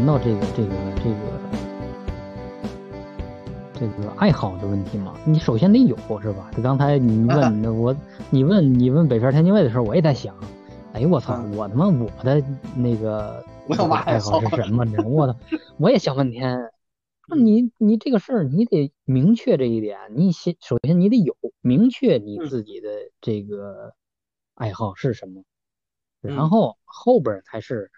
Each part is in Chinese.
谈到这个这个这个这个爱好的问题嘛，你首先得有是吧？就刚才你问我，你问你问北漂天津卫的时候，我也在想，哎我操，我他妈我的那个 爱好是什么？我操，我也想半天。那你你这个事儿你得明确这一点，你先首先你得有明确你自己的这个爱好是什么，然后后边才是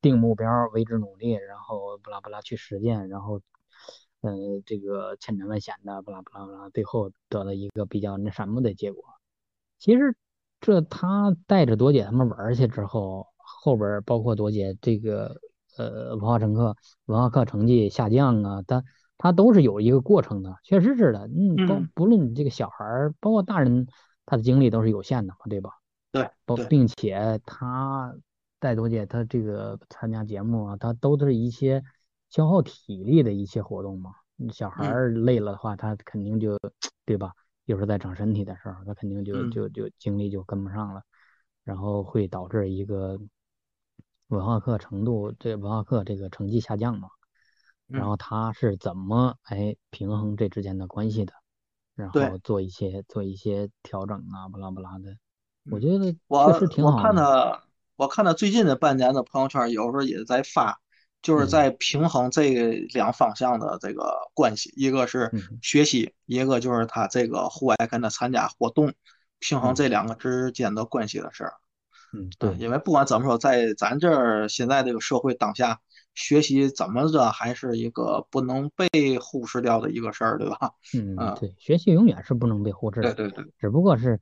定目标为之努力，然后不拉不拉去实践，然后呃这个千真万险的不拉不拉不拉，最后得了一个比较那什么的结果。其实这他带着朵姐他们玩去之后，后边包括朵姐这个。呃，文化乘课、文化课成绩下降啊，他他都是有一个过程的，确实是的。嗯，不不论你这个小孩儿，包括大人，他的精力都是有限的嘛，对吧？对，包并且他带多姐，他这个参加节目啊，他都是一些消耗体力的一些活动嘛。小孩儿累了的话，他肯定就对吧？有时候在长身体的时候，他肯定就就就精力就跟不上了，然后会导致一个。文化课程度，这文化课这个成绩下降嘛，然后他是怎么哎平衡这之间的关系的？然后做一些做一些调整啊，不拉不拉的。我觉得确实挺好。我看他，我看他最近的半年的朋友圈，有时候也在发，就是在平衡这两方向的这个关系，一个是学习，一个就是他这个户外跟他参加活动，平衡这两个之间的关系的事儿。嗯，对，因为不管怎么说，在咱这儿现在这个社会当下，学习怎么着还是一个不能被忽视掉的一个事儿，对吧？嗯，对，学习永远是不能被忽视的。对对对，只不过是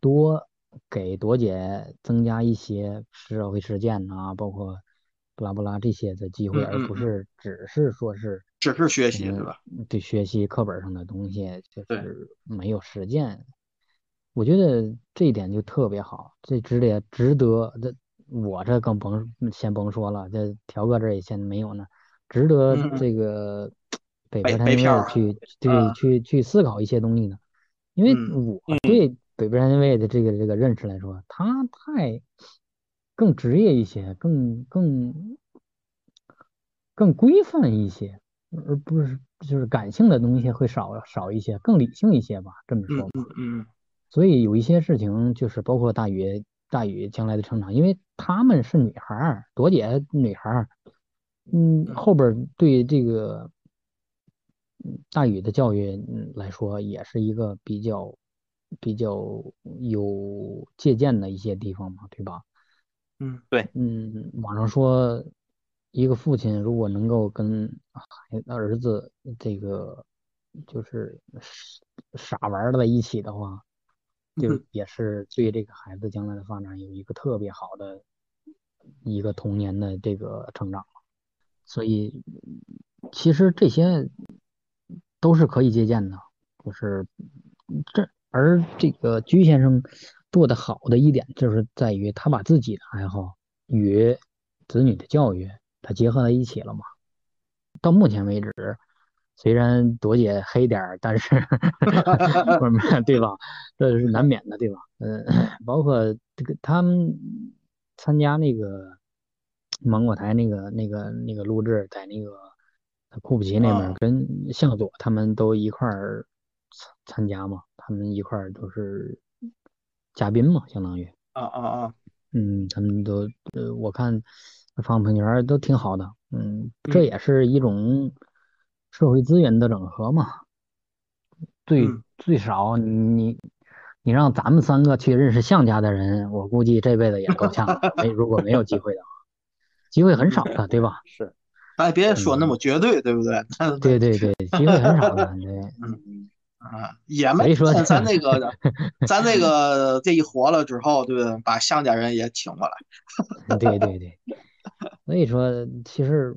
多给朵姐增加一些社会实践啊，包括布拉布拉这些的机会，而不是只是说是只是学习，对吧？对，学习课本上的东西就是没有实践。我觉得这一点就特别好，这值得值得这我这更甭先甭说了，这条哥这也先没有呢，值得这个北边天津卫去对去去思考一些东西呢，因为我对北边天津卫的这个这个认识来说，他太更职业一些，更更更规范一些，而不是就是感性的东西会少少一些，更理性一些吧，这么说吧，嗯。所以有一些事情，就是包括大宇、大宇将来的成长，因为他们是女孩儿，朵姐女孩儿，嗯，后边对这个大宇的教育来说，也是一个比较比较有借鉴的一些地方嘛，对吧？嗯，对，嗯，网上说，一个父亲如果能够跟孩儿子这个就是傻玩在一起的话。就也是对这个孩子将来的发展有一个特别好的一个童年的这个成长，所以其实这些都是可以借鉴的，就是这而这个居先生做的好的一点就是在于他把自己的爱好与子女的教育他结合在一起了嘛，到目前为止。虽然朵姐黑点儿，但是 对吧？这是难免的，对吧？嗯，包括这个他们参加那个芒果台那个那个那个录制，在那个库布齐那边跟向佐他们都一块儿参参加嘛，他们一块儿都是嘉宾嘛，相当于啊啊啊，嗯，他们都呃，我看发朋友圈都挺好的，嗯，这也是一种。社会资源的整合嘛，最最少你你让咱们三个去认识项家的人，我估计这辈子也够呛。没 如果没有机会的话，机会很少的，对吧？是，咱别说那么绝对，对不对？对对对，机会很少的，对。嗯啊，也没说咱那 个咱那个这一活了之后，对不对？把项家人也请过来。对对对。所以说，其实，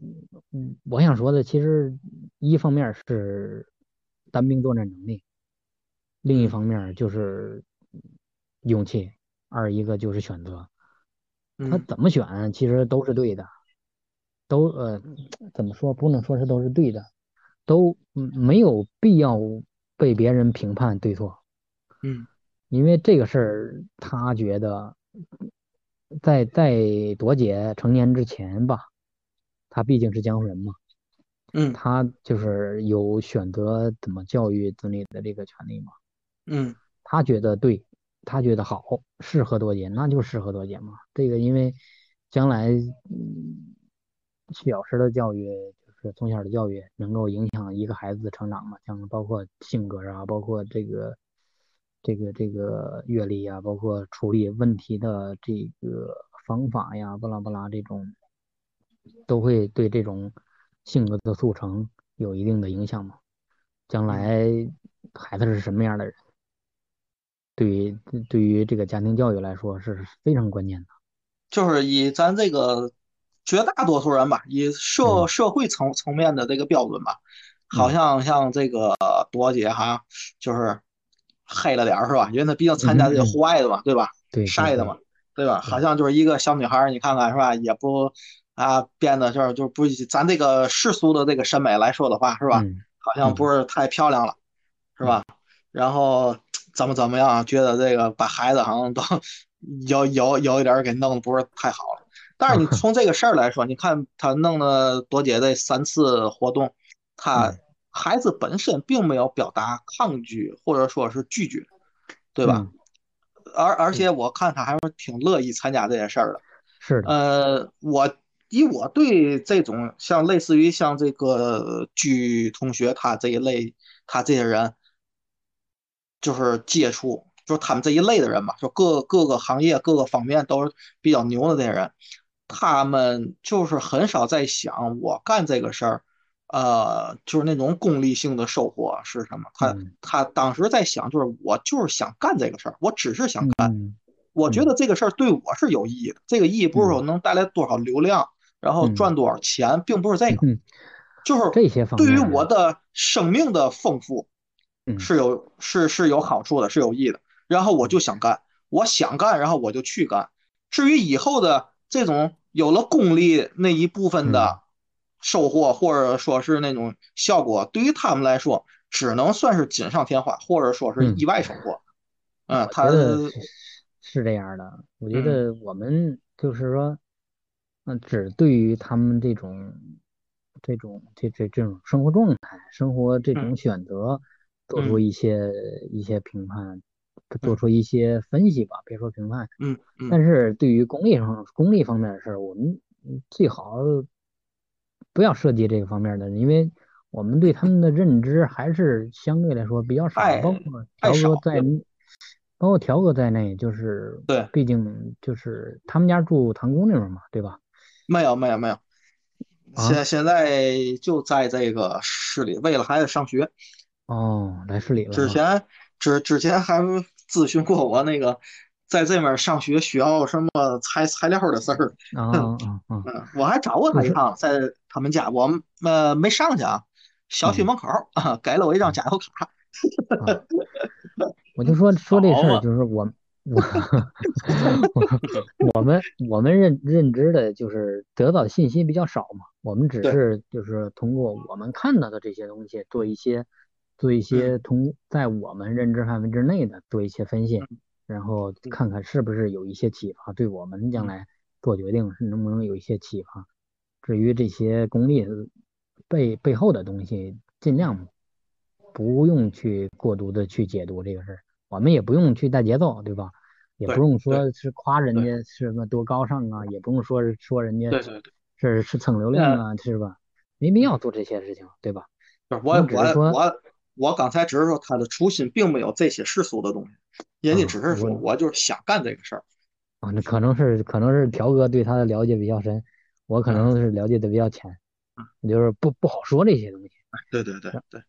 嗯，我想说的，其实一方面是单兵作战能力，另一方面就是勇气，二一个就是选择。他怎么选，其实都是对的，都呃，怎么说，不能说是都是对的，都没有必要被别人评判对错。嗯，因为这个事儿，他觉得。在在朵姐成年之前吧，他毕竟是江湖人嘛，嗯，他就是有选择怎么教育子女的这个权利嘛，嗯，他觉得对，他觉得好，适合多姐，那就适合多姐嘛。这个因为将来嗯小时的教育就是从小的教育能够影响一个孩子的成长嘛，像包括性格啊，包括这个这个这个阅历啊，包括处理问题的这个方法呀，巴拉巴拉这种。都会对这种性格的速成有一定的影响嘛？将来孩子是什么样的人，对于对于这个家庭教育来说是非常关键的。就是以咱这个绝大多数人吧，以社社会层层面的这个标准吧，好像像这个朵姐哈，就是黑了点儿是吧？因为她毕竟参加这个户外的嘛，对吧？对，晒的嘛，对吧？好像就是一个小女孩，你看看是吧？也不。啊，变得就是就不咱这个世俗的这个审美来说的话，是吧？好像不是太漂亮了，是吧？然后怎么怎么样，觉得这个把孩子好像都 有有有一点给弄得不是太好了。但是你 从这个事儿来说，你看他弄了多姐这三次活动，他孩子本身并没有表达抗拒或者说是拒绝，对吧？而而且我看他还是挺乐意参加这些事儿的。是的。呃，我。以我对这种像类似于像这个居同学他这一类，他这些人，就是接触，就是他们这一类的人吧，就各各个行业各个方面都是比较牛的这些人，他们就是很少在想我干这个事儿，呃，就是那种功利性的收获是什么？他他当时在想，就是我就是想干这个事儿，我只是想干，我觉得这个事儿对我是有意义的，这个意义不是说能带来多少流量。然后赚多少钱，并不是这个，就是这些方面对于我的生命的丰富是有是是有好处的，是有益的。然后我就想干，我想干，然后我就去干。至于以后的这种有了功利那一部分的收获，或者说是那种效果，对于他们来说，只能算是锦上添花，或者说是意外收获。嗯，他是这样的。我觉得我们就是说。嗯只对于他们这种、这种、这这这种生活状态、生活这种选择，做出一些一些评判，做出一些分析吧。别说评判，嗯嗯。但是对于功利上、功利方面的事儿，我们最好不要涉及这个方面的，因为我们对他们的认知还是相对来说比较少，包括条哥在，包括条哥在内，就是对，毕竟就是他们家住唐宫那边嘛，对吧？没有没有没有，现现在就在这个市里，为了孩子上学。哦，来市里了。之前之之前还咨询过我那个，在这面上学需要什么材材料的事儿。我还找过他一趟，在他们家，我呃没上去啊，小区门口啊，给了我一张加油卡。我就说说这事儿，就是我。我我们我们认认知的就是得到的信息比较少嘛，我们只是就是通过我们看到的这些东西做一些做一些同在我们认知范围之内的做一些分析，然后看看是不是有一些启发，对我们将来做决定是能不能有一些启发。至于这些功利背背后的东西，尽量不用去过度的去解读这个事儿。我们也不用去带节奏，对吧？也不用说是夸人家是什么多高尚啊，也不用说是说人家是是蹭流量啊，是吧？没必要做这些事情，对吧？我我我我刚才只是说他的初心并没有这些世俗的东西，人家只是说我就是想干这个事儿啊。那可能是可能是条哥对他的了解比较深，我可能是了解的比较浅，就是不不好说这些东西。对对对对。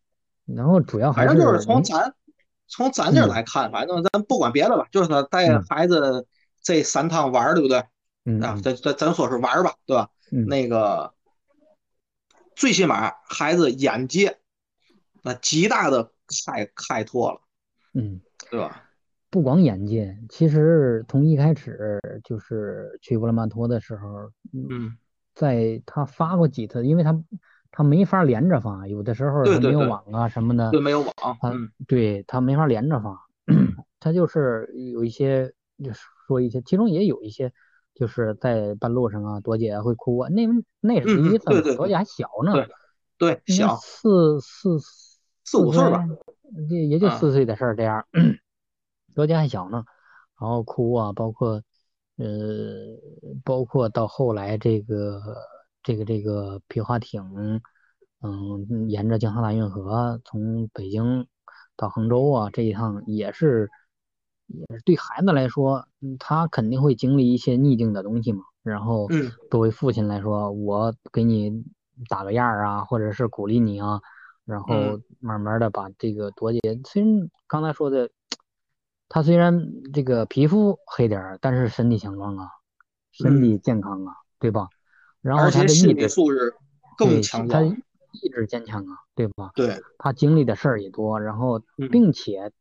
然后主要还是就是从咱。从咱这来看，反正咱不管别的吧，就是他带孩子这三趟玩，对不对？嗯啊，咱咱咱说是玩吧，对吧？嗯。那个最起码孩子眼界那极大的开开拓了，嗯，对吧？不光眼界，其实从一开始就是去乌兰巴托的时候，嗯，在他发过几次，因为他。他没法连着发，有的时候他没有网啊什么的，对，没有网，他对他没法连着发，他就是有一些，就是说一些，其中也有一些就是在半路上啊，朵姐会哭啊，那那是第一次，朵姐还小呢，对，小四四四五岁吧，也也就四岁的事儿这样，朵姐还小呢，然后哭啊，包括呃，包括到后来这个这个这个皮划艇，嗯，沿着京杭大运河从北京到杭州啊，这一趟也是也是对孩子来说，他肯定会经历一些逆境的东西嘛，然后作为父亲来说，我给你。打个样儿啊，或者是鼓励你啊，然后慢慢的把这个多姐，虽然刚才说的，他虽然这个皮肤黑点儿，但是身体强壮啊，身体健康啊，对吧？然后他的意志素质更强，她意志坚强啊，对吧？对，她经历的事儿也多，然后并且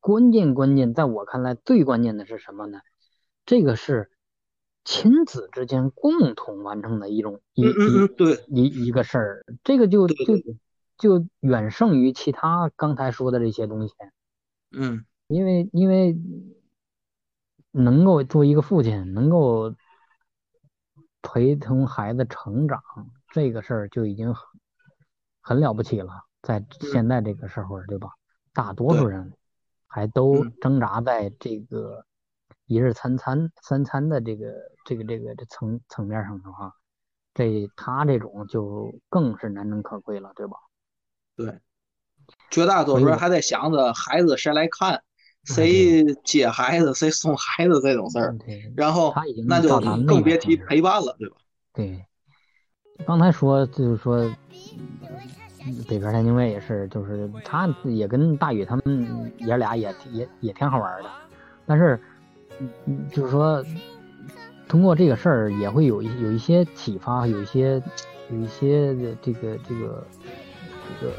关键关键，在我看来最关键的是什么呢？这个是。亲子之间共同完成的一种一一对一一个事儿，这个就就就远胜于其他刚才说的这些东西。嗯，因为因为能够做一个父亲，能够陪同孩子成长，这个事儿就已经很很了不起了。在现在这个时候，对吧？大多数人还都挣扎在这个。一日三餐三餐的这个这个这个这层层面上的话，这他这种就更是难能可贵了，对吧？对，绝大多数人还在想着孩子谁来看，谁接孩子，谁送孩子这种事儿，然后那就更别提陪伴了，对吧？对，刚才说就是说，北边天津卫也是，就是他也跟大宇他们爷俩也也也挺好玩的，但是。嗯，就是说，通过这个事儿也会有一有一些启发，有一些有一些这个这个这个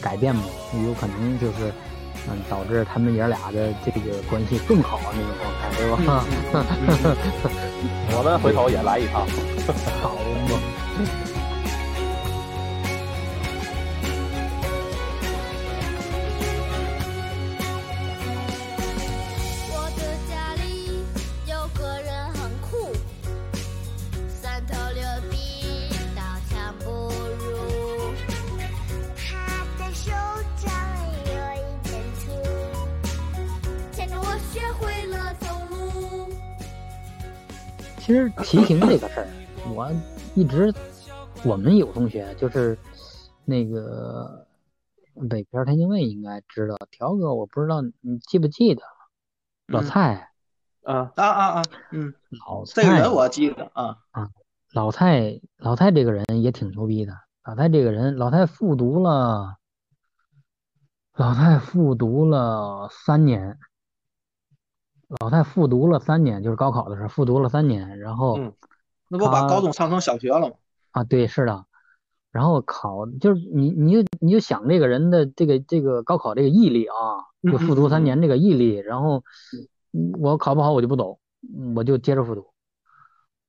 改变嘛，有可能就是嗯导致他们爷俩的这个关系更好那种状态，对吧？我们回头也来一趟，好嘛。实骑行这个事儿，我一直我们有同学就是那个北边天津卫应该知道，条哥我不知道你记不记得老蔡啊啊啊啊嗯老蔡这个人我记得啊啊老蔡老蔡这个人也挺牛逼的，老蔡这个人老蔡复读了老蔡复读了三年。老太复读了三年，就是高考的时候复读了三年，然后，那不把高中上成小学了吗？啊，对，是的。然后考就是你，你就你就想这个人的这个这个高考这个毅力啊，就复读三年这个毅力。然后我考不好我就不走，我就接着复读。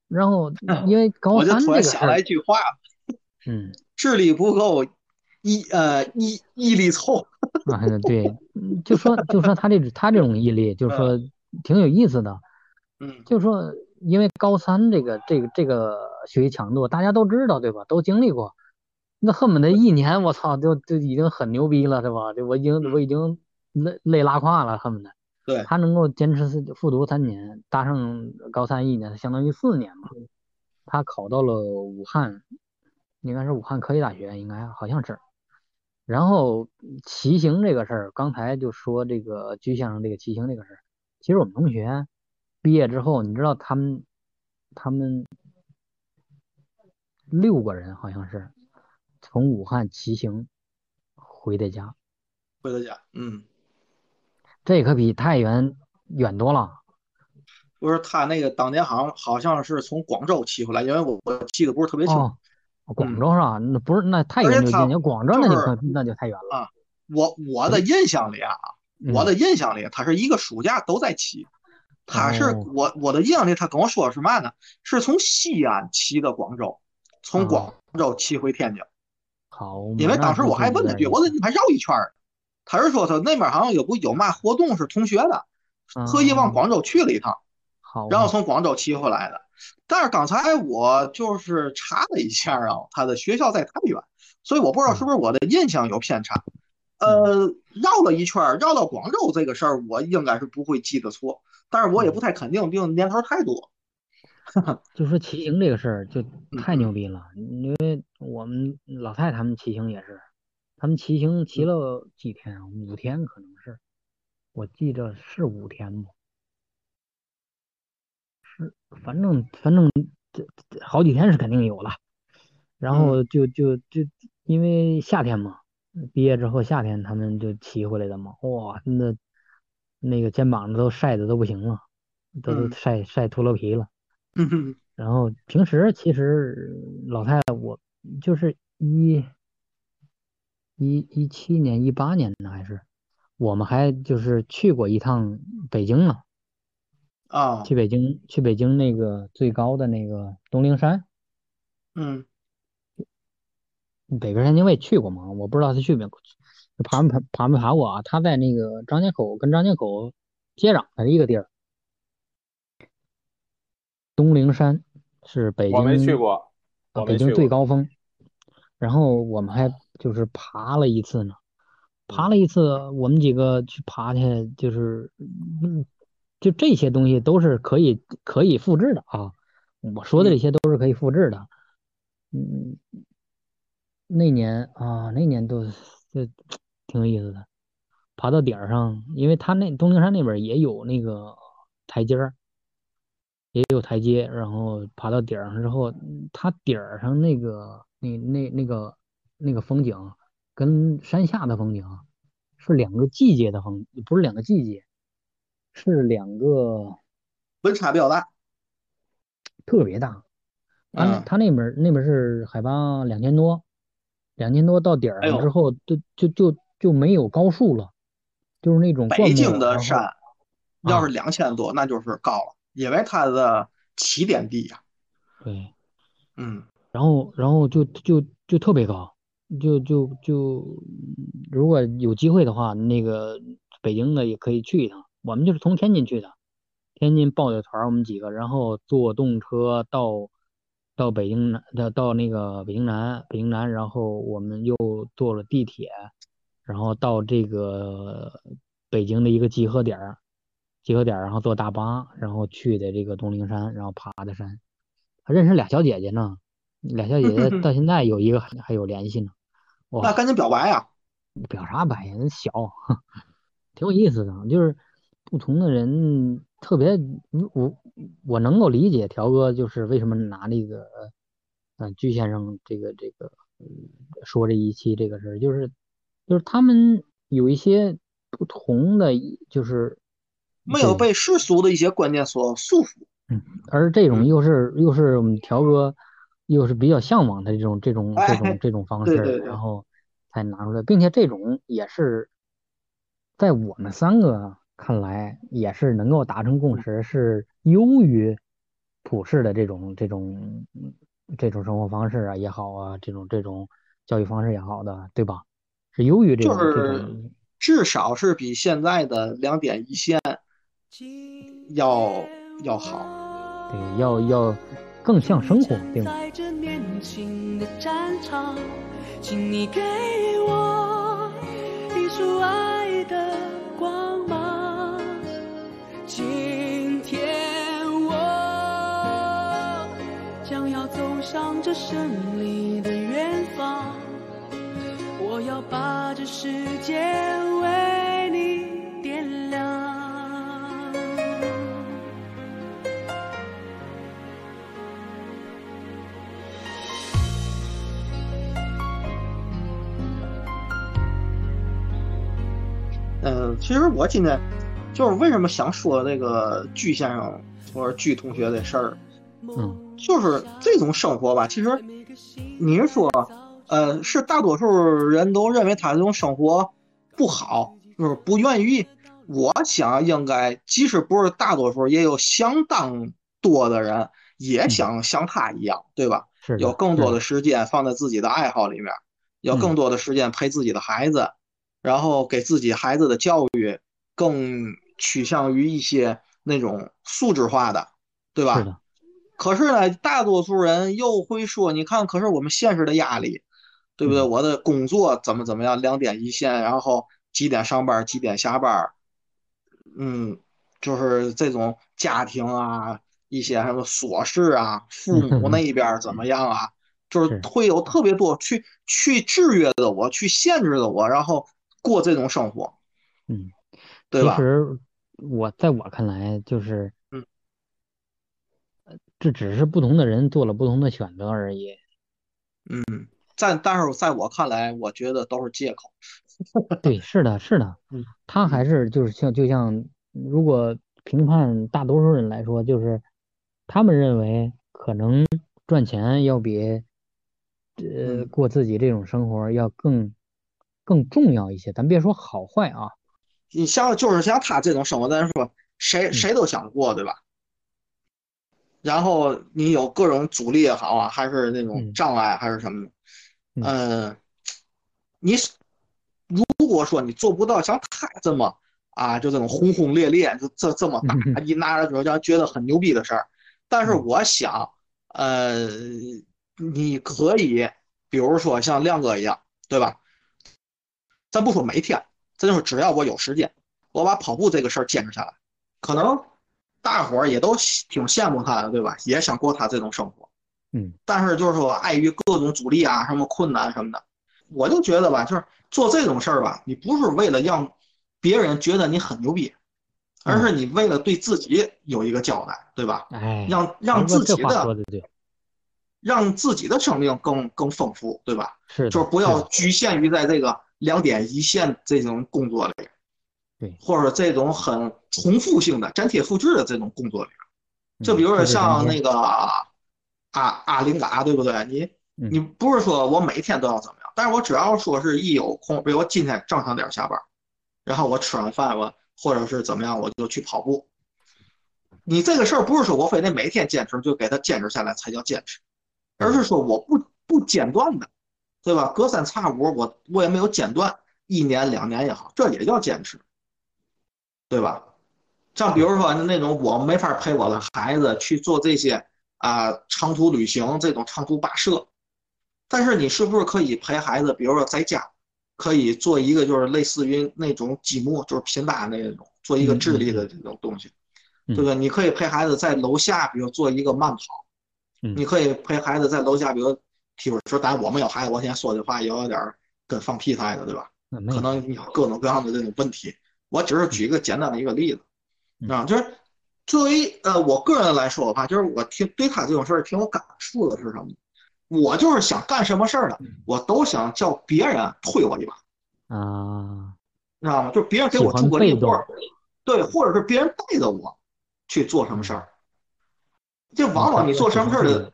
然后因为高三这个想来一句话，嗯，智力不够，毅呃毅毅力凑。啊，对，就说就说他这他这种毅力，就是说。挺有意思的，嗯，就是说，因为高三这个这个这个学习强度，大家都知道，对吧？都经历过，那恨不得一年，我操，就就已经很牛逼了，是吧？就我已经我已经累累拉胯了，恨不得。对。他能够坚持复读三年，搭上高三一年，相当于四年嘛。他考到了武汉，应该是武汉科技大学，应该好像是。然后骑行这个事儿，刚才就说这个居先生这个骑行这个事儿。其实我们同学毕业之后，你知道他们他们六个人好像是从武汉骑行回的家，回的家，嗯，这可比太原远多了。不是他那个当年好像好像是从广州骑回来，因为我我记得不是特别清。广州是吧？那不是那太远就近，你广州那就那就太远了。啊，我我的印象里啊。我的印象里，他是一个暑假都在骑。他是我我的印象里，他跟我说是嘛呢？是从西安骑的广州，从广州骑回天津。好，因为当时我还问他句，我说你还绕一圈儿。他是说他那边好像有不有嘛活动是同学的，特意往广州去了一趟，然后从广州骑回来的。但是刚才我就是查了一下啊，他的学校在太原，所以我不知道是不是我的印象有偏差。呃，绕了一圈，绕到广州这个事儿，我应该是不会记得错，但是我也不太肯定，毕竟年头太多。就说骑行这个事儿就太牛逼了，因为我们老太他们骑行也是，他们骑行骑了几天啊？五天可能是，我记着是五天吧？是，反正反正这好几天是肯定有了，然后就就就因为夏天嘛，毕业之后夏天他们就骑回来的嘛，哇，那那个肩膀子都晒的都不行了，都都晒晒秃噜皮了。嗯，然后平时其实老太太我就是一一一七年一八年呢还是我们还就是去过一趟北京呢啊，去北京去北京那个最高的那个东陵山，嗯，北边山精卫去过吗？我不知道他去没爬没爬爬没爬过啊？他在那个张家口跟张家口接壤的一个地儿。东陵山是北京，我没去过，北京最高峰。然后我们还就是爬了一次呢，爬了一次，我们几个去爬去，就是，嗯，就这些东西都是可以可以复制的啊。我说的这些都是可以复制的。嗯，那年啊，那年都这挺有意思的。爬到顶上，因为他那东陵山那边也有那个台阶儿。也有台阶，然后爬到顶上之后，它顶上那个那那那个那个风景，跟山下的风景是两个季节的风，不是两个季节，是两个温差比较大，特别大。它它那边那边是海拔两千多，两千多到顶了之后，就就就就没有高数了，就是那种北京的山，要是两千多，那就是高了。因为它的起点低呀，对，嗯，然后然后就就就特别高，就就就如果有机会的话，那个北京的也可以去一趟。我们就是从天津去的，天津报的团，我们几个，然后坐动车到到北京南，到到那个北京南，北京南，然后我们又坐了地铁，然后到这个北京的一个集合点儿。集合点，然后坐大巴，然后去的这个东陵山，然后爬的山，还认识俩小姐姐呢，俩小姐姐到 现在有一个还还有联系呢。哇，那赶紧表白呀！表啥白呀？那小，挺有意思的，就是不同的人特别，我我能够理解条哥就是为什么拿那个，嗯，鞠先生这个这个说这一期这个事儿，就是就是他们有一些不同的，就是。没有被世俗的一些观念所束缚，嗯，而这种又是又是我们条哥又是比较向往的这种这种这种这种方式，然后才拿出来，并且这种也是在我们三个看来也是能够达成共识，是优于普世的这种这种这种生活方式啊也好啊，这种这种教育方式也好的，对吧？是优于这种这种，至少是比现在的两点一线。要要好，对，要要更像生活，对吗？请你给我一束爱的光芒。今天我将要走上这胜利的远方，我要把这世界为你点亮。嗯，其实我今天就是为什么想说那个巨先生或者巨同学的事儿，嗯，就是这种生活吧。其实你是说，呃，是大多数人都认为他这种生活不好，就是不愿意。我想应该，即使不是大多数，也有相当多的人也想像他一样，对吧？有更多的时间放在自己的爱好里面，有更多的时间陪自己的孩子。然后给自己孩子的教育更趋向于一些那种素质化的，对吧？可是呢，大多数人又会说，你看，可是我们现实的压力，对不对？我的工作怎么怎么样，两点一线，然后几点上班，几点下班，嗯，就是这种家庭啊，一些什么琐事啊，父 母那边怎么样啊？就是会有特别多去去制约的我，去限制的我，然后过这种生活，嗯，对吧？其实我在我看来，就是，嗯，这只是不同的人做了不同的选择而已。嗯，在但是在我看来，我觉得都是借口。对，是的，是的，嗯他还是就是像就像如果评判大多数人来说，就是他们认为可能赚钱要比。呃，过自己这种生活要更更重要一些。咱别说好坏啊，你像就是像他这种生活，咱说谁谁都想过，对吧？然后你有各种阻力也好啊，还是那种障碍，还是什么的，嗯，你如果说你做不到像他这么啊，就这种轰轰烈烈，就这这么大，一拿着手枪觉得很牛逼的事儿，但是我想，呃。你可以，比如说像亮哥一样，对吧？咱不说每天，咱就是只要我有时间，我把跑步这个事儿坚持下来，可能大伙儿也都挺羡慕他的，对吧？也想过他这种生活。嗯。但是就是说，碍于各种阻力啊，什么困难什么的，我就觉得吧，就是做这种事儿吧，你不是为了让别人觉得你很牛逼，而是你为了对自己有一个交代，对吧？哎。让让自己的。对。让自己的生命更更丰富，对吧？是，就是不要局限于在这个两点一线这种工作里，对，或者这种很重复性的粘贴复制的这种工作里。就比如说像那个阿阿林嘎，对不对？你你不是说我每天都要怎么样，但是我只要说是一有空，比如我今天正常点下班，然后我吃完饭我或者是怎么样，我就去跑步。你这个事儿不是说我非得每天坚持，就给他坚持下来才叫坚持。而是说我不不间断的，对吧？隔三差五我我也没有间断，一年两年也好，这也叫坚持，对吧？像比如说那种我没法陪我的孩子去做这些啊长途旅行这种长途跋涉，但是你是不是可以陪孩子？比如说在家可以做一个就是类似于那种积木，就是拼搭那种，做一个智力的这种东西，对不对？你可以陪孩子在楼下，比如做一个慢跑。你可以陪孩子在楼下，比如踢会儿球。但是我们有孩子，我现在说的话也有点跟放屁似的，对吧？可能有各种各样的这种问题。我只是举一个简单的一个例子，啊，就是作为呃我个人来说的话，就是我挺对他这种事儿挺有感触的是什么？我就是想干什么事儿呢，我都想叫别人推我一把啊，知道吗？就别人给我出个力对，或者是别人带着我去做什么事儿。就往往你做什么事的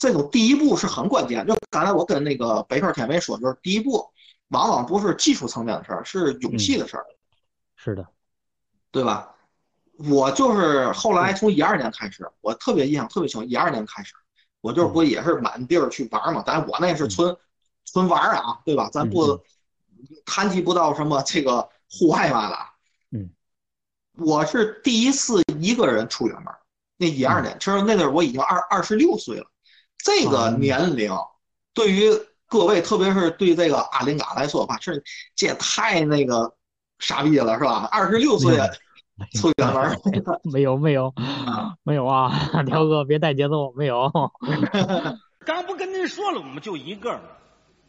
这种第一步是很关键。就刚才我跟那个北川天威说，就是第一步往往不是技术层面的事儿，是勇气的事儿。是的，对吧？我就是后来从一二年开始，我特别印象特别清。一二年开始，我就是不也是满地儿去玩嘛？但我那是纯纯玩啊，对吧？咱不谈及不到什么这个户外嘛了。嗯，我是第一次一个人出远门。那一二年，其实那阵儿我已经二二十六岁了。这个年龄，对于各位，特别是对这个阿林嘎来说吧，是这也太那个傻逼了，是吧？二十六岁出远门，没有 没有 没有啊！条哥别带节奏，没有。刚不跟您说了，我们就一个，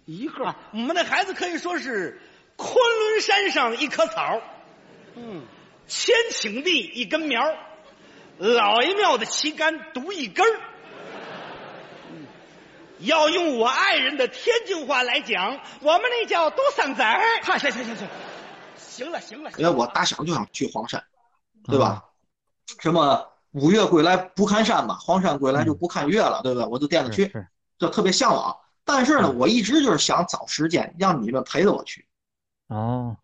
一个。我们的孩子可以说是昆仑山上一棵草，嗯，千顷地一根苗。老爷庙的旗杆独一根儿，要用我爱人的天津话来讲，我们那叫独生子儿。行行行行行，行了行了。因为我打小就想去黄山，对吧？什么五岳归来不看山嘛，黄山归来就不看岳了，对不对？我就惦着去，就特别向往。但是呢，我一直就是想找时间让你们陪着我去，哦，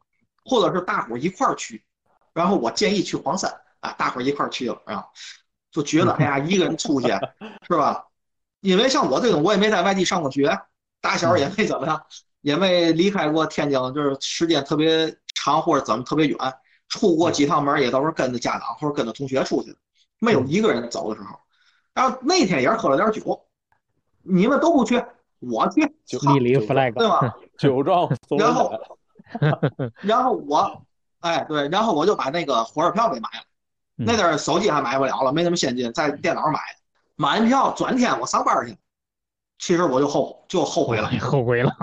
或者是大伙一块儿去。然后我建议去黄山。啊，大伙儿一块儿去了啊，就觉得 哎呀，一个人出去是吧？因为像我这种，我也没在外地上过学，打小也没怎么样，也没离开过天津，就是时间特别长或者怎么特别远，出过几趟门也都是跟着家长或者跟着同学出去的，没有一个人走的时候。然后那天也是喝了点酒，你们都不去，我去，立了 flag，对吧？酒壮然后，然后我，哎，对，然后我就把那个火车票给买了。那阵手机还买不了了，没那么先进，在电脑买的。买完票转天我上班去，其实我就后就后悔了，后悔了，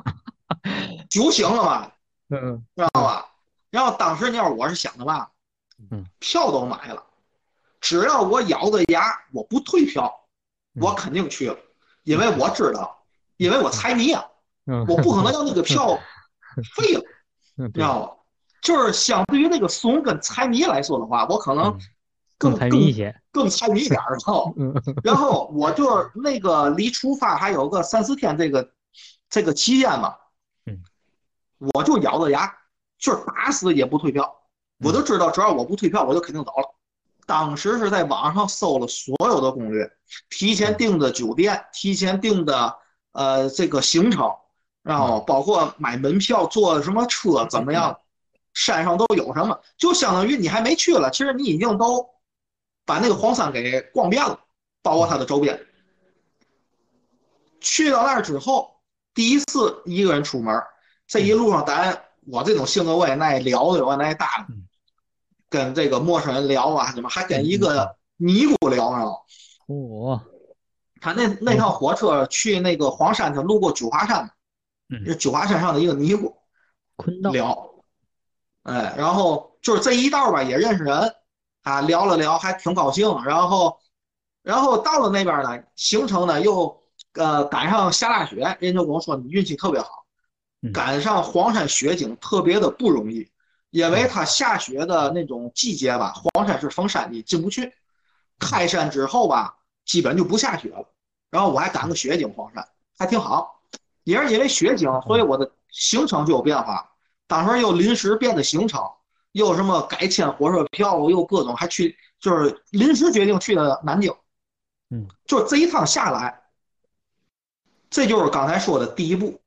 酒醒了嘛，嗯，知道吧？然后当时你要是我是想的嘛，嗯，票都买了，只要我咬着牙我不退票，我肯定去了，因为我知道，因为我财迷啊，我不可能让那个票 废了，知道吧？就是相对于那个怂跟财迷来说的话，我可能更财迷一些，更财迷一点儿，后，然后我就那个离出发还有个三四天这个这个期间嘛，嗯，我就咬着牙，就是打死也不退票，我就知道只要我不退票，我就肯定走了。当时是在网上搜了所有的攻略，提前订的酒店，提前订的呃这个行程，然后包括买门票、坐什么车怎么样。山上都有什么？就相当于你还没去了，其实你已经都把那个黄山给逛遍了，包括它的周边。去到那儿之后，第一次一个人出门，这一路上咱我这种性格我也爱聊的，我也爱搭，跟这个陌生人聊啊什么，还跟一个尼姑聊呢。哦，他那那趟火车去那个黄山，他路过九华山，是九华山上的一个尼姑聊。哎，然后就是这一道吧，也认识人，啊，聊了聊，还挺高兴。然后，然后到了那边呢，行程呢又呃赶上下大雪，人就跟我说你运气特别好，赶上黄山雪景特别的不容易，因为它下雪的那种季节吧，黄山是封山的，进不去。开山之后吧，基本就不下雪了。然后我还赶个雪景黄山，还挺好。也是因为雪景，所以我的行程就有变化。当时又临时变的行程，又什么改签火车票，又各种还去，就是临时决定去的南京。嗯，就这一趟下来，这就是刚才说的第一步，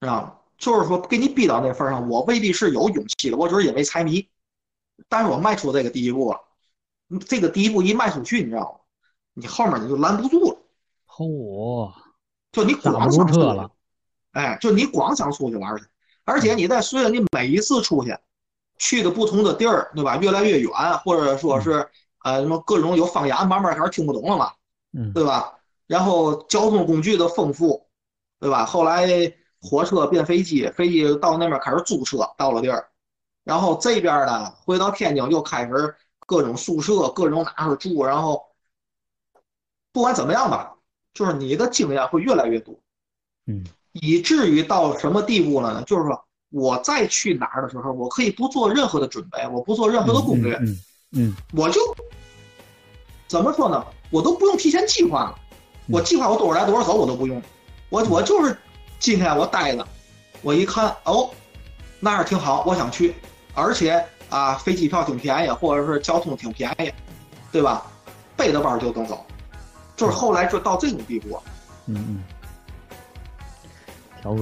知道吗？就是说给你逼到那份上，我未必是有勇气的，我只是因为财迷，但是我迈出这个第一步了。这个第一步一迈出去，你知道吗？你后面你就拦不住了。嚯！就你光想出了，哎，就你光想出去玩去。而且你在随着你每一次出去，去的不同的地儿，对吧？越来越远，或者说是呃什么各种有方言，慢慢开始听不懂了嘛，嗯，对吧？然后交通工具的丰富，对吧？后来火车变飞机，飞机到那边开始租车，到了地儿，然后这边呢回到天津又开始各种宿舍，各种哪儿住，然后不管怎么样吧，就是你的经验会越来越多，嗯。以至于到什么地步了呢？就是说我再去哪儿的时候，我可以不做任何的准备，我不做任何的攻略，嗯嗯，我就怎么说呢？我都不用提前计划了，我计划我多少来多少走我都不用，我我就是今天我待着，我一看哦，那儿挺好，我想去，而且啊飞机票挺便宜，或者是交通挺便宜，对吧？背着包就能走，就是后来就到这种地步，嗯嗯。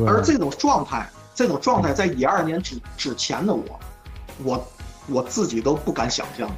而这种状态，这种状态在一二年之之前的我，我我自己都不敢想象。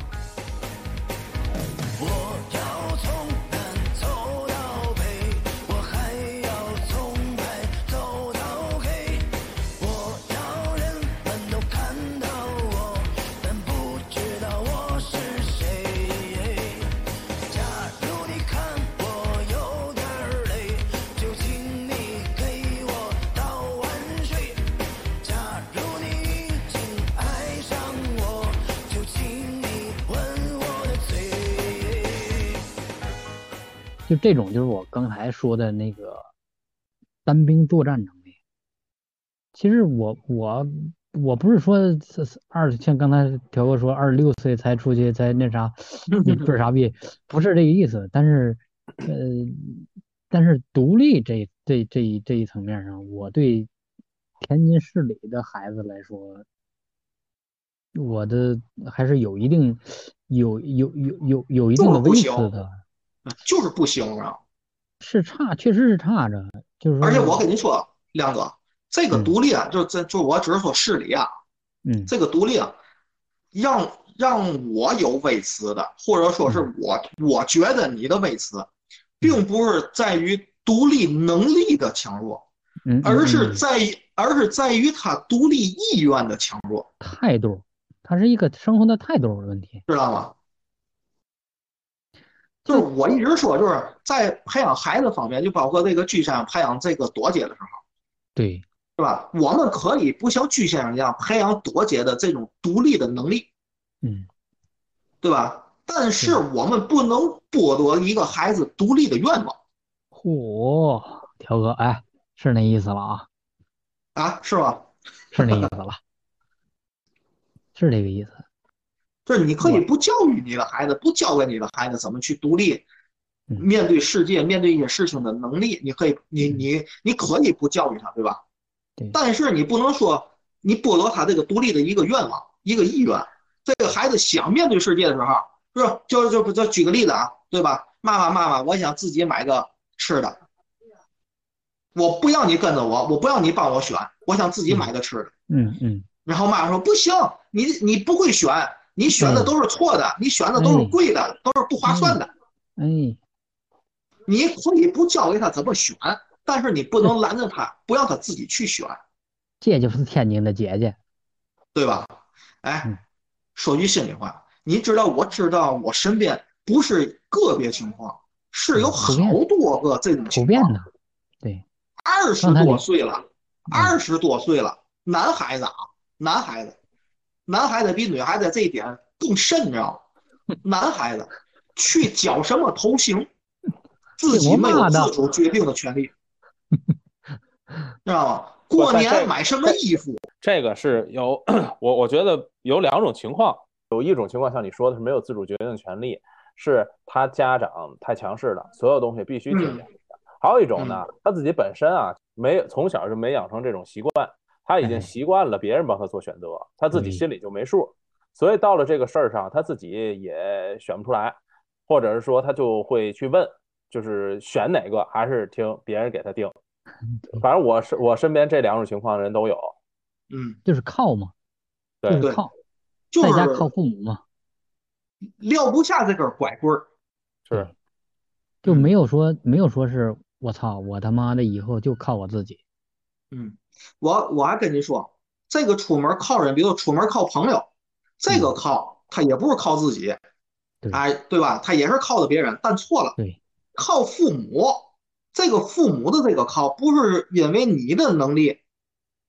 就这种，就是我刚才说的那个单兵作战能力。其实我我我不是说二像刚才条哥说二十六岁才出去才那啥倍儿傻逼，不是这个意思。但是呃，但是独立这这这一这一层面上，我对天津市里的孩子来说，我的还是有一定有有有有有一定的微词的。就是不行啊，是差，确实是差着。就是，而且我跟你说，亮哥，这个独立啊，就这就我只是说市里啊，嗯，这个独立啊，让让我有微词的，或者说是我我觉得你的微词，并不是在于独立能力的强弱，嗯，而是在于而是在于他独立意愿的强弱。态度，他是一个生活的态度的问题，知道吗？就是我一直说，就是在培养孩子方面，就包括这个居先生培养这个朵姐的时候，对，是吧？我们可以不像居先生一样培养朵姐的这种独立的能力，嗯，对吧？但是我们不能剥夺一个孩子独立的愿望。嚯，条哥，哎，是那意思了啊？啊，是吧？是那意思了，是这个意思。就是你可以不教育你的孩子，不教给你的孩子怎么去独立面对世界、面对一些事情的能力。你可以，你你你可以不教育他，对吧？对。但是你不能说你剥夺他这个独立的一个愿望、一个意愿。这个孩子想面对世界的时候，是吧？就就就举个例子啊，对吧？妈妈妈妈，我想自己买个吃的，我不要你跟着我，我不要你帮我选，我想自己买个吃的。嗯嗯。然后妈妈说不行，你你不会选。你选的都是错的，你选的都是贵的，都是不划算的。哎，你可以不教给他怎么选，但是你不能拦着他，不让他自己去选。这就是天津的姐姐，对吧？哎，说句心里话，你知道，我知道，我身边不是个别情况，是有好多个这种情况。的，对，二十多岁了，二十多岁了，男孩子啊，男孩子。男孩子比女孩子这一点更甚，你知道吗？男孩子去缴什么头型，自己没有自主决定的权利，知道吗？过年买什么衣服，这个是有 我我觉得有两种情况，有一种情况像你说的是没有自主决定的权利，是他家长太强势了，所有东西必须听家长；还有一种呢，他自己本身啊没从小就没养成这种习惯。他已经习惯了别人帮他做选择，他自己心里就没数，所以到了这个事儿上，他自己也选不出来，或者是说他就会去问，就是选哪个还是听别人给他定。反正我是我身边这两种情况的人都有，嗯，就是靠嘛，对。对，靠，在家靠父母嘛，撂不下这根拐棍儿，是，就没有说没有说是我操，我他妈的以后就靠我自己，嗯。我我还跟你说，这个出门靠人，比如出门靠朋友，这个靠他也不是靠自己，哎，对吧？他也是靠的别人，但错了。对，靠父母，这个父母的这个靠，不是因为你的能力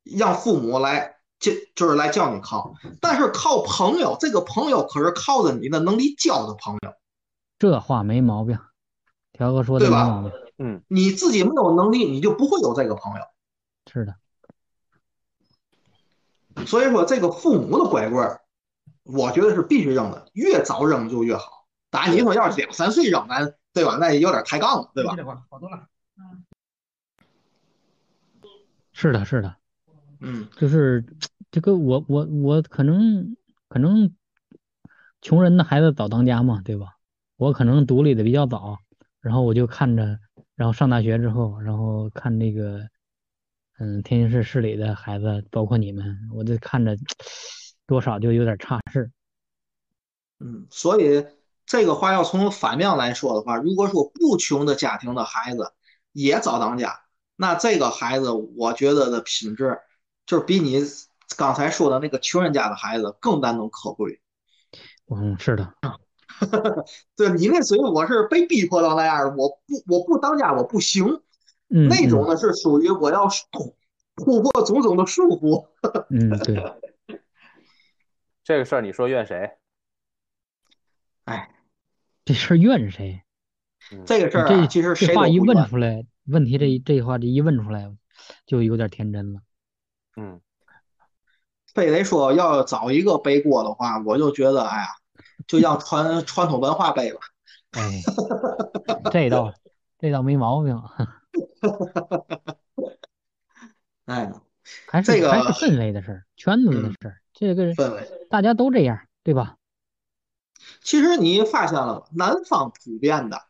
让父母来就就是来叫你靠，但是靠朋友，这个朋友可是靠着你的能力交的朋友。这话没毛病，条哥说的没毛病。嗯，你自己没有能力，你就不会有这个朋友。是的。所以说，这个父母的拐棍儿，我觉得是必须扔的，越早扔就越好。当然，你说要是两三岁扔，咱对吧？那也有点抬杠了，对吧？好多了。是的，是的。嗯，就是这个，我我我可能可能穷人的孩子早当家嘛，对吧？我可能独立的比较早，然后我就看着，然后上大学之后，然后看那个。嗯，天津市市里的孩子，包括你们，我这看着多少就有点差事。嗯，所以这个话要从反面来说的话，如果说不穷的家庭的孩子也早当家，那这个孩子我觉得的品质就是比你刚才说的那个穷人家的孩子更难能可贵。嗯，是的。对你那属于我是被逼迫到那样，我不我不当家我不行。那种呢是属于我要突突破种种的束缚。嗯，对。这个事儿你说怨谁？哎，这事儿怨谁？这个事儿啊，其实这话一问出来，问题这这话这一问出来，就有点天真了。嗯。非得说要找一个背锅的话，我就觉得，哎呀，就让传传统文化背吧。哎，这倒这倒没毛病。哈哈哈哈哈！哎，还是还是氛围的事儿，圈子的事儿，这个氛围大家都这样，对吧？其实你发现了吗？南方普遍的，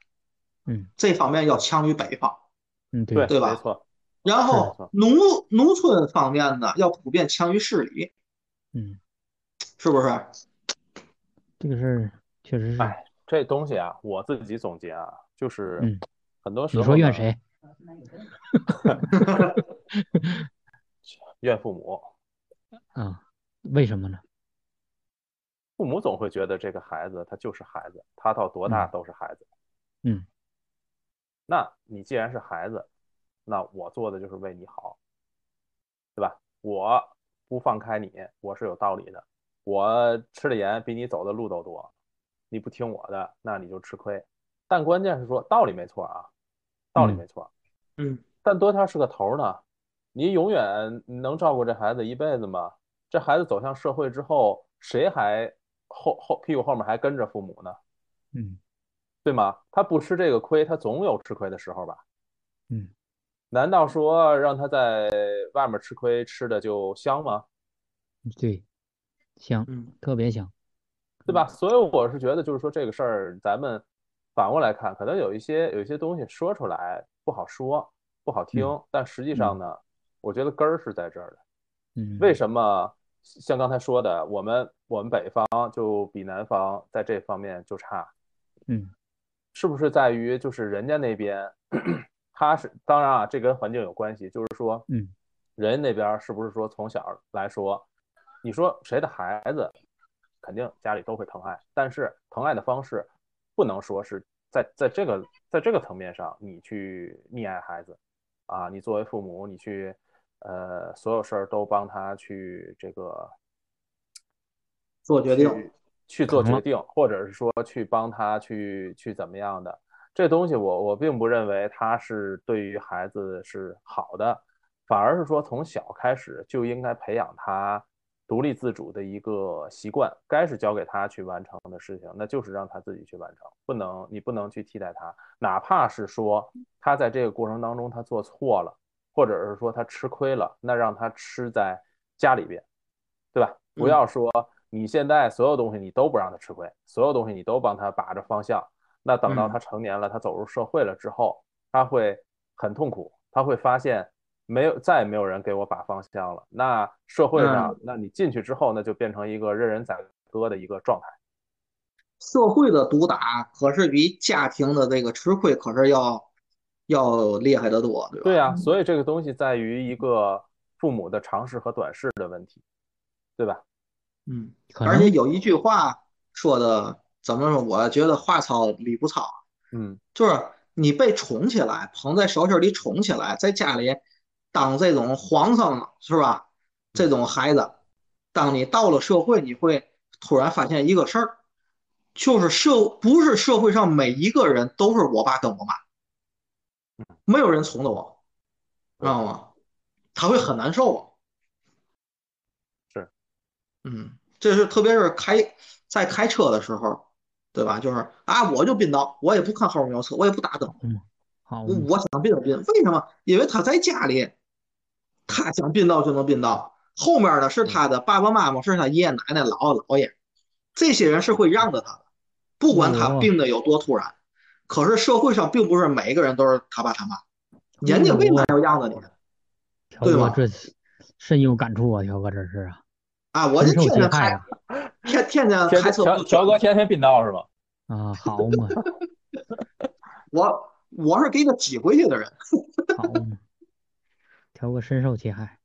嗯，这方面要强于北方，嗯，对对吧？没错。然后农农村方面呢要普遍强于市里，嗯，是不是？这个事儿确实是。哎，这东西啊，我自己总结啊，就是。很多时候你说怨谁？怨父母。啊，为什么呢？父母总会觉得这个孩子他就是孩子，他到多大都是孩子。嗯。那你既然是孩子，那我做的就是为你好，对吧？我不放开你，我是有道理的。我吃的盐比你走的路都多，你不听我的，那你就吃亏。但关键是说道理没错啊，道理没错。嗯。但多他是个头呢，你永远能照顾这孩子一辈子吗？这孩子走向社会之后，谁还后后屁股后面还跟着父母呢？嗯。对吗？他不吃这个亏，他总有吃亏的时候吧？嗯，难道说让他在外面吃亏吃的就香吗？对，香，嗯，特别香，对吧？所以我是觉得，就是说这个事儿，咱们反过来看，可能有一些有一些东西说出来不好说，不好听，但实际上呢，我觉得根儿是在这儿的。嗯，为什么像刚才说的，我们我们北方就比南方在这方面就差？嗯。是不是在于就是人家那边，他是当然啊，这跟环境有关系。就是说，嗯，人那边是不是说从小来说，你说谁的孩子，肯定家里都会疼爱，但是疼爱的方式不能说是在在这个在这个层面上你去溺爱孩子啊，你作为父母，你去呃所有事儿都帮他去这个做决定。去做决定，或者是说去帮他去去怎么样的这东西，我我并不认为他是对于孩子是好的，反而是说从小开始就应该培养他独立自主的一个习惯，该是交给他去完成的事情，那就是让他自己去完成，不能你不能去替代他，哪怕是说他在这个过程当中他做错了，或者是说他吃亏了，那让他吃在家里边，对吧？不要说。你现在所有东西你都不让他吃亏，所有东西你都帮他把着方向，那等到他成年了，他走入社会了之后，他会很痛苦，他会发现没有再也没有人给我把方向了。那社会上，那你进去之后，那就变成一个任人宰割的一个状态。社会的毒打可是比家庭的这个吃亏可是要要厉害得多，对吧？对呀，所以这个东西在于一个父母的长视和短视的问题，对吧？嗯，而且有一句话说的怎么说？我觉得话糙理不糙。嗯，就是你被宠起来，捧在手心里宠起来，在家里当这种皇上是吧？这种孩子，当你到了社会，你会突然发现一个事儿，就是社不是社会上每一个人都是我爸跟我妈，没有人宠着我，知道吗？他会很难受啊。是。嗯，这是特别是开在开车的时候，对吧？就是啊，我就并道，我也不看后面有车，我也不打灯。嗯，好，我想并就并，为什么？因为他在家里，他想并道就能并道。后面的是他的爸爸妈妈，是他爷爷奶奶、姥姥姥爷，这些人是会让着他的，不管他病的有多突然。可是社会上并不是每一个人都是他爸他妈，人家为嘛要让着你？对吗？这深有感触啊，乔哥，这是啊。啊！我就天天开，天天天开车。乔乔哥天天并道是吧？啊，好嘛！我我是给他挤回去的人。好嘛，乔哥深受其害。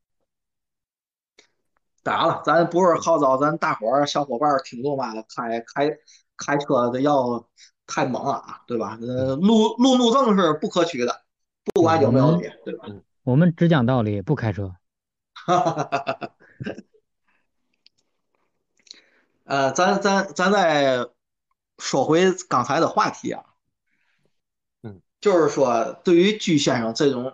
当然了，咱不是号召咱大伙儿小伙伴儿听众嘛，开开开车的要太猛了啊，对吧？呃，路路怒症是不可取的，不管有没有你，对吧？我们只讲道理，不开车。哈哈哈哈哈。呃，咱咱咱再说回刚才的话题啊，嗯，就是说对于居先生这种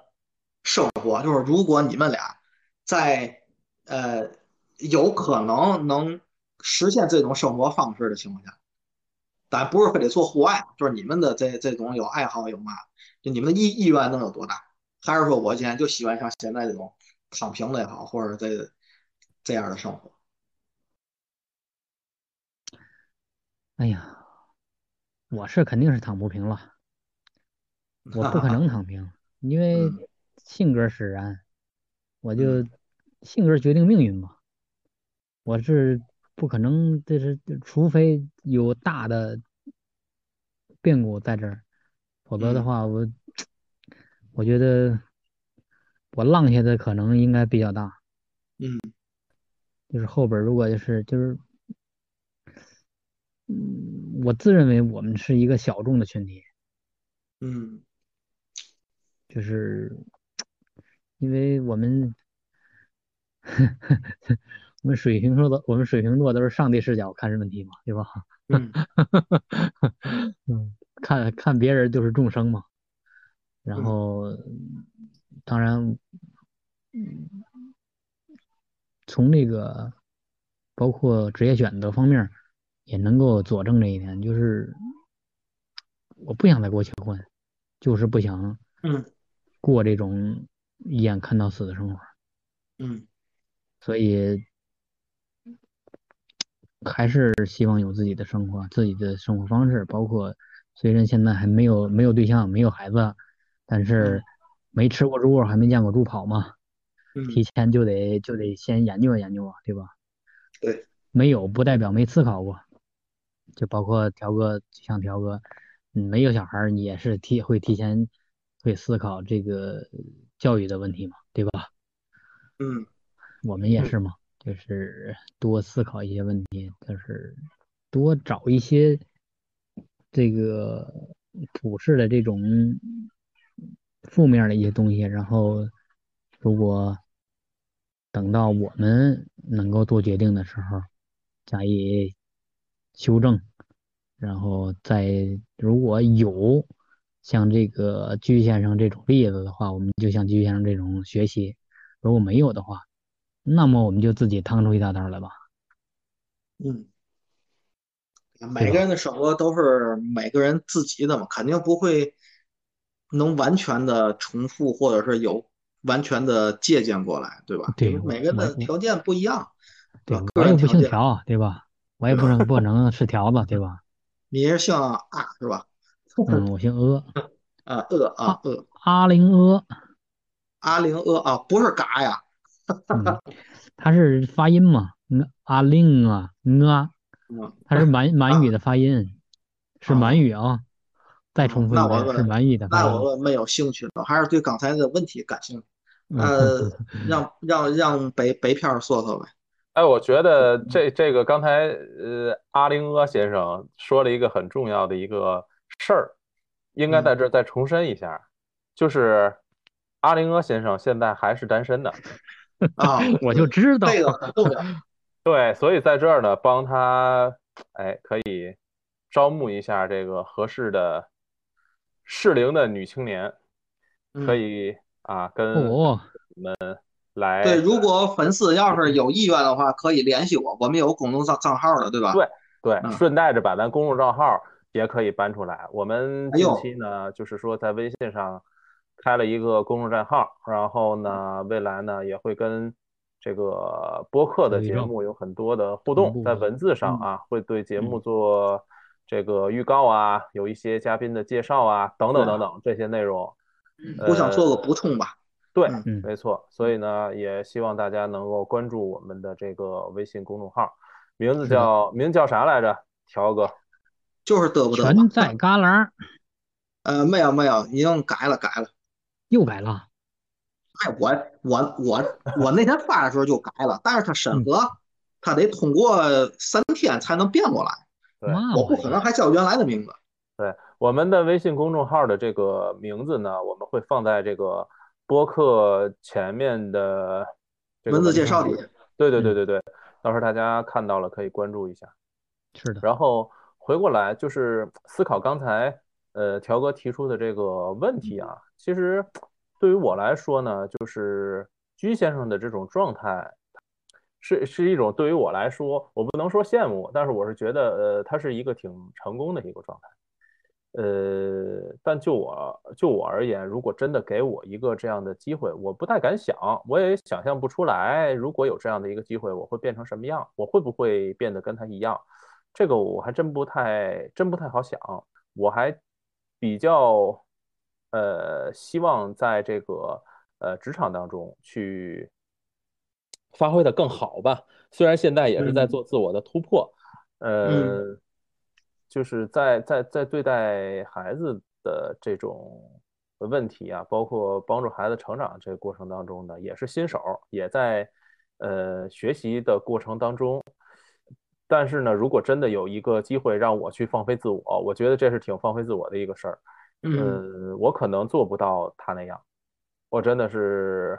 生活，就是如果你们俩在呃有可能能实现这种生活方式的情况下，咱不是非得做户外，就是你们的这这种有爱好有嘛，就你们的意意愿能有多大？还是说我现在就喜欢像现在这种躺平的也好，或者这这样的生活？哎呀，我是肯定是躺不平了，我不可能躺平，因为性格使然，我就性格决定命运嘛，我是不可能，这是除非有大的变故在这儿，否则的话，我我觉得我浪下的可能应该比较大。嗯，就是后边如果就是就是，嗯，我自认为我们是一个小众的群体。嗯，就是因为我们。我们水瓶座的，我们水瓶座都是上帝视角看这问题嘛，对吧？嗯，嗯，看看别人就是众生嘛。然后，当然，从那个包括职业选择方面，也能够佐证这一点，就是我不想再过结婚，就是不想过这种一眼看到死的生活。嗯。所以还是希望有自己的生活，自己的生活方式。包括虽然现在还没有没有对象，没有孩子，但是没吃过猪肉，还没见过猪跑嘛。提前就得就得先研究研究啊，对吧？对。没有不代表没思考过。就包括条哥，像条哥，没有小孩，你也是提会提前会思考这个教育的问题嘛，对吧？嗯。我们也是嘛，就是多思考一些问题，就是多找一些这个普世的这种负面的一些东西，然后如果等到我们能够做决定的时候加以修正，然后再如果有像这个居先生这种例子的话，我们就像居先生这种学习；如果没有的话，那么我们就自己趟出一条道来吧。嗯，每个人的生活都是每个人自己的嘛，肯定不会能完全的重复，或者是有完全的借鉴过来，对吧？对，每个人的条件不一样。对，我也不姓条，对吧？我也不能不能是条子，对吧？你是姓啊是吧？嗯，我姓阿。啊，阿啊阿。阿灵阿。阿灵阿啊，不是嘎呀。嗯，它是发音嘛？阿令啊，啊，它是满满语的发音，是满语啊。再重复一遍，是满语的。那我没有兴趣了，还是对刚才的问题感兴趣。呃，让让让北北片说说呗。哎，我觉得这这个刚才呃阿林阿先生说了一个很重要的一个事儿，应该在这再重申一下，就是阿林阿先生现在还是单身的。啊，我就知道这个很重要。对，所以在这儿呢，帮他，哎，可以招募一下这个合适的适龄的女青年，可以啊，跟我们来。对，如果粉丝要是有意愿的话，可以联系我，我们有公众账账号的，对吧？对对，顺带着把咱公众账号也可以搬出来。我们近期呢，就是说在微信上。开了一个公众账号，然后呢，未来呢也会跟这个播客的节目有很多的互动，在文字上啊，会对节目做这个预告啊，有一些嘉宾的介绍啊，等等等等这些内容。我想做个补充吧。对，没错。所以呢，也希望大家能够关注我们的这个微信公众号，名字叫名叫啥来着？条哥，就是得不得全在旮旯。呃，没有没有，已经改了改了。又改了，哎，我我我我那天发的时候就改了，但是他审核，他得通过三天才能变过来。对，我不可能还叫原来的名字。对，我们的微信公众号的这个名字呢，我们会放在这个播客前面的文字介绍里。对对对对对，到时候大家看到了可以关注一下。是的。然后回过来就是思考刚才。呃，条哥提出的这个问题啊，其实对于我来说呢，就是居先生的这种状态，是是一种对于我来说，我不能说羡慕，但是我是觉得，呃，他是一个挺成功的一个状态。呃，但就我就我而言，如果真的给我一个这样的机会，我不太敢想，我也想象不出来，如果有这样的一个机会，我会变成什么样，我会不会变得跟他一样？这个我还真不太真不太好想，我还。比较，呃，希望在这个呃职场当中去发挥的更好吧。虽然现在也是在做自我的突破，呃，就是在在在对待孩子的这种问题啊，包括帮助孩子成长这个过程当中呢，也是新手，也在呃学习的过程当中。但是呢，如果真的有一个机会让我去放飞自我，我觉得这是挺放飞自我的一个事儿。嗯，我可能做不到他那样，我真的是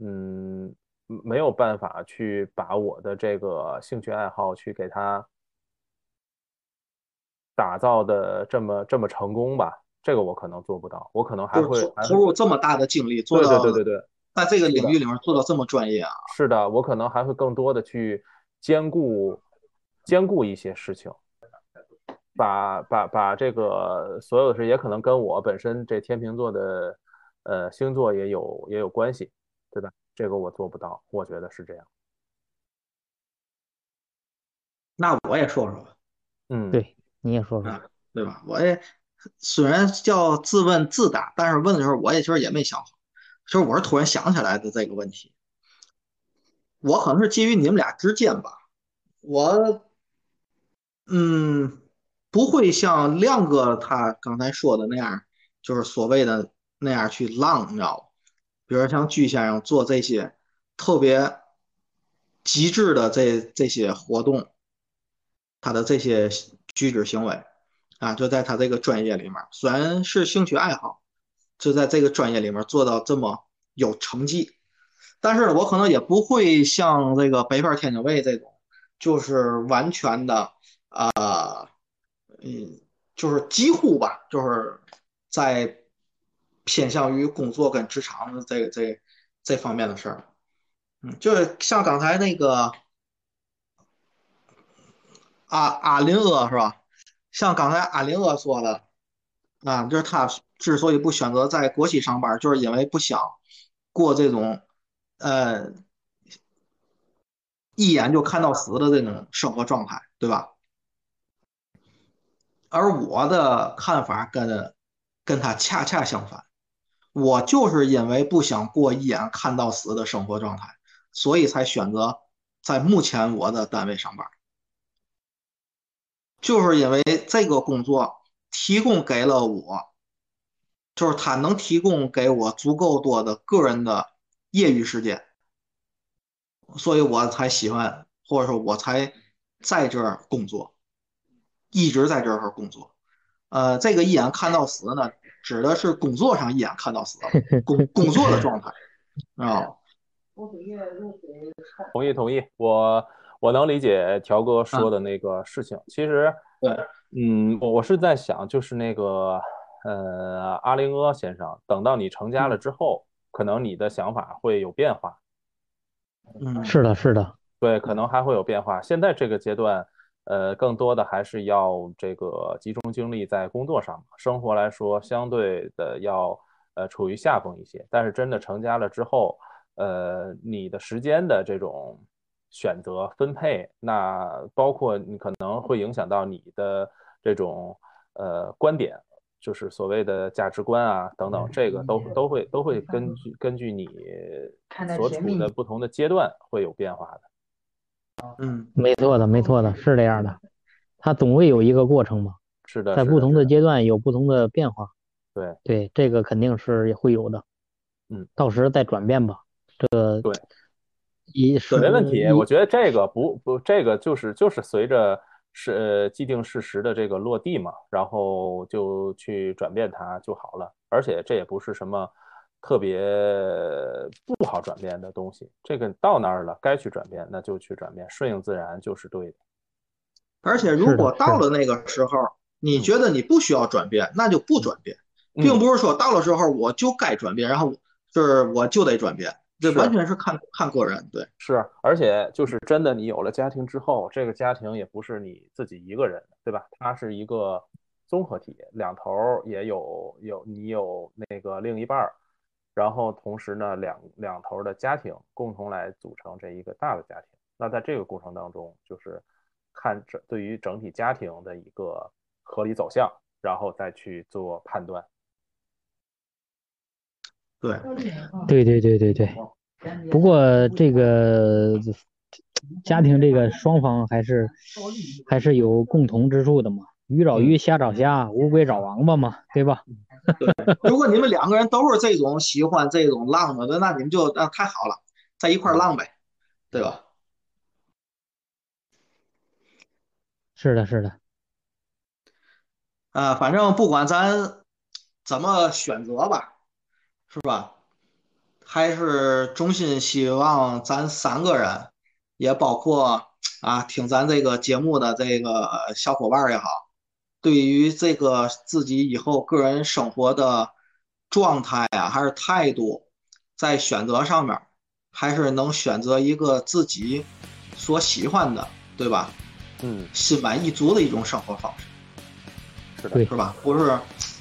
嗯没有办法去把我的这个兴趣爱好去给他打造的这么这么成功吧。这个我可能做不到，我可能还会投入这么大的精力做到，对对对对，在这个领域里面做到这么专业啊。是的，我可能还会更多的去兼顾。兼顾一些事情，把把把这个所有的事也可能跟我本身这天秤座的呃星座也有也有关系，对吧？这个我做不到，我觉得是这样。那我也说说吧，嗯，对，你也说说，对吧？我也虽然叫自问自答，但是问的时候我也其实也没想好，就是我是突然想起来的这个问题，我可能是基于你们俩之间吧，我。嗯，不会像亮哥他刚才说的那样，就是所谓的那样去浪，你知道比如像居先生做这些特别极致的这这些活动，他的这些举止行为啊，就在他这个专业里面，虽然是兴趣爱好，就在这个专业里面做到这么有成绩，但是我可能也不会像这个北方天津卫这种，就是完全的。啊，嗯，就是几乎吧，就是在偏向于工作跟职场的这这这方面的事儿，嗯，就是像刚才那个阿阿林阿是吧？像刚才阿林阿说的，啊，就是他之所以不选择在国企上班，就是因为不想过这种呃一眼就看到死的这种生活状态，对吧？而我的看法跟跟他恰恰相反，我就是因为不想过一眼看到死的生活状态，所以才选择在目前我的单位上班。就是因为这个工作提供给了我，就是他能提供给我足够多的个人的业余时间，所以我才喜欢，或者说我才在这儿工作。一直在这儿工作，呃，这个一眼看到死呢，指的是工作上一眼看到死，工工作的状态啊。同意同意，我我能理解条哥说的那个事情。其实，对，嗯，我是在想，就是那个，呃，阿林阿先生，等到你成家了之后，可能你的想法会有变化。嗯，是的，是的，对，可能还会有变化。现在这个阶段。呃，更多的还是要这个集中精力在工作上，生活来说相对的要呃处于下风一些。但是真的成家了之后，呃，你的时间的这种选择分配，那包括你可能会影响到你的这种呃观点，就是所谓的价值观啊等等，这个都都会都会根据根据你所处的不同的阶段会有变化的。嗯，没错的，没错的，是这样的，它总会有一个过程嘛。是的，在不同的阶段有不同的变化。对对，这个肯定是也会有的。嗯，到时再转变吧。这个对，一是没问题。我觉得这个不不，这个就是就是随着是既定事实的这个落地嘛，然后就去转变它就好了。而且这也不是什么。特别不好转变的东西，这个到那儿了，该去转变那就去转变，顺应自然就是对的。而且如果到了那个时候，你觉得你不需要转变，那就不转变，并不是说到了时候我就该转变，然后就是我就得转变，这完全是看看个人。对，是，而且就是真的，你有了家庭之后，这个家庭也不是你自己一个人，对吧？它是一个综合体，两头也有有你有那个另一半儿。然后同时呢，两两头的家庭共同来组成这一个大的家庭。那在这个过程当中，就是看这对于整体家庭的一个合理走向，然后再去做判断。对，对对对对对。不过这个家庭这个双方还是还是有共同之处的嘛。鱼找鱼，虾找虾，乌龟找王八嘛，对吧？对，如果你们两个人都是这种喜欢这种浪的，那你们就那太好了，在一块浪呗，对吧？是的，是的。啊，反正不管咱怎么选择吧，是吧？还是衷心希望咱三个人，也包括啊听咱这个节目的这个小伙伴也好，对于这个自己以后个人生活的状态啊，还是态度，在选择上面，还是能选择一个自己所喜欢的，对吧？嗯，心满意足的一种生活方式，是的，是吧？不是，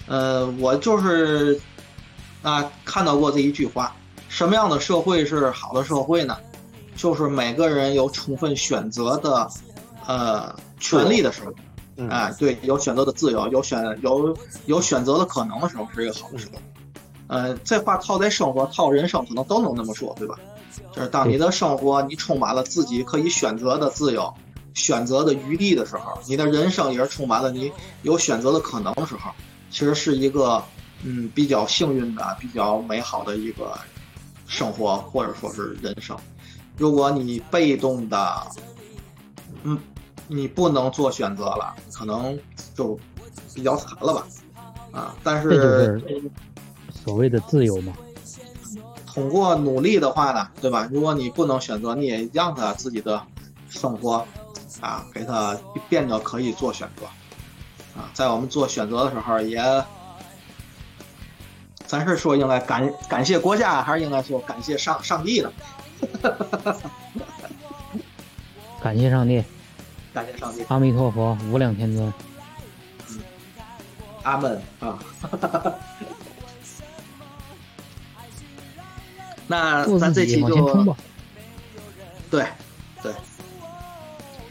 呃，我就是啊看到过这一句话。什么样的社会是好的社会呢？就是每个人有充分选择的，呃，权利的时候，哎，对，有选择的自由，有选有有选择的可能的时候，是一个好的时候。呃，这话套在生活、套人生，可能都能那么说，对吧？就是当你的生活你充满了自己可以选择的自由、选择的余地的时候，你的人生也是充满了你有选择的可能的时候，其实是一个嗯比较幸运的、比较美好的一个。生活或者说是人生，如果你被动的，嗯，你不能做选择了，可能就比较惨了吧，啊！但是所谓的自由嘛，通过努力的话呢，对吧？如果你不能选择，你也让他自己的生活啊，给他变得可以做选择啊，在我们做选择的时候也。咱是说应该感感谢国家，还是应该说感谢上上帝呢？感谢上帝，感谢上帝，阿弥陀佛，无量天尊，嗯，阿门。啊！那咱这期就对对。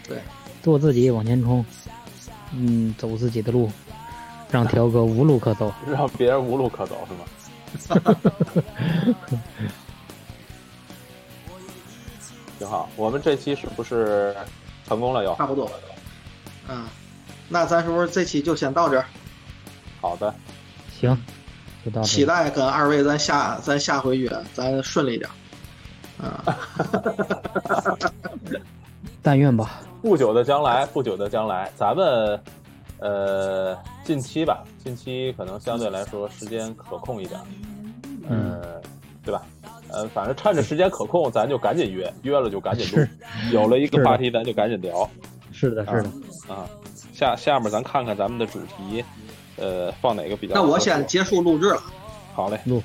对，做自己往前冲，嗯，走自己的路。让条哥无路可走，让别人无路可走是吗？挺好，我们这期是不是成功了？又差不多了，嗯，那咱是不是这期就先到这儿？好的，行，就到。期待跟二位咱下咱下回约，咱顺利点。嗯，但愿吧。不久的将来，不久的将来，咱们。呃，近期吧，近期可能相对来说时间可控一点，嗯，对吧？呃，反正趁着时间可控，咱就赶紧约，约了就赶紧录，有了一个话题咱就赶紧聊。是的，是的，啊，下下面咱看看咱们的主题，呃，放哪个比较？那我先结束录制了。好嘞，录。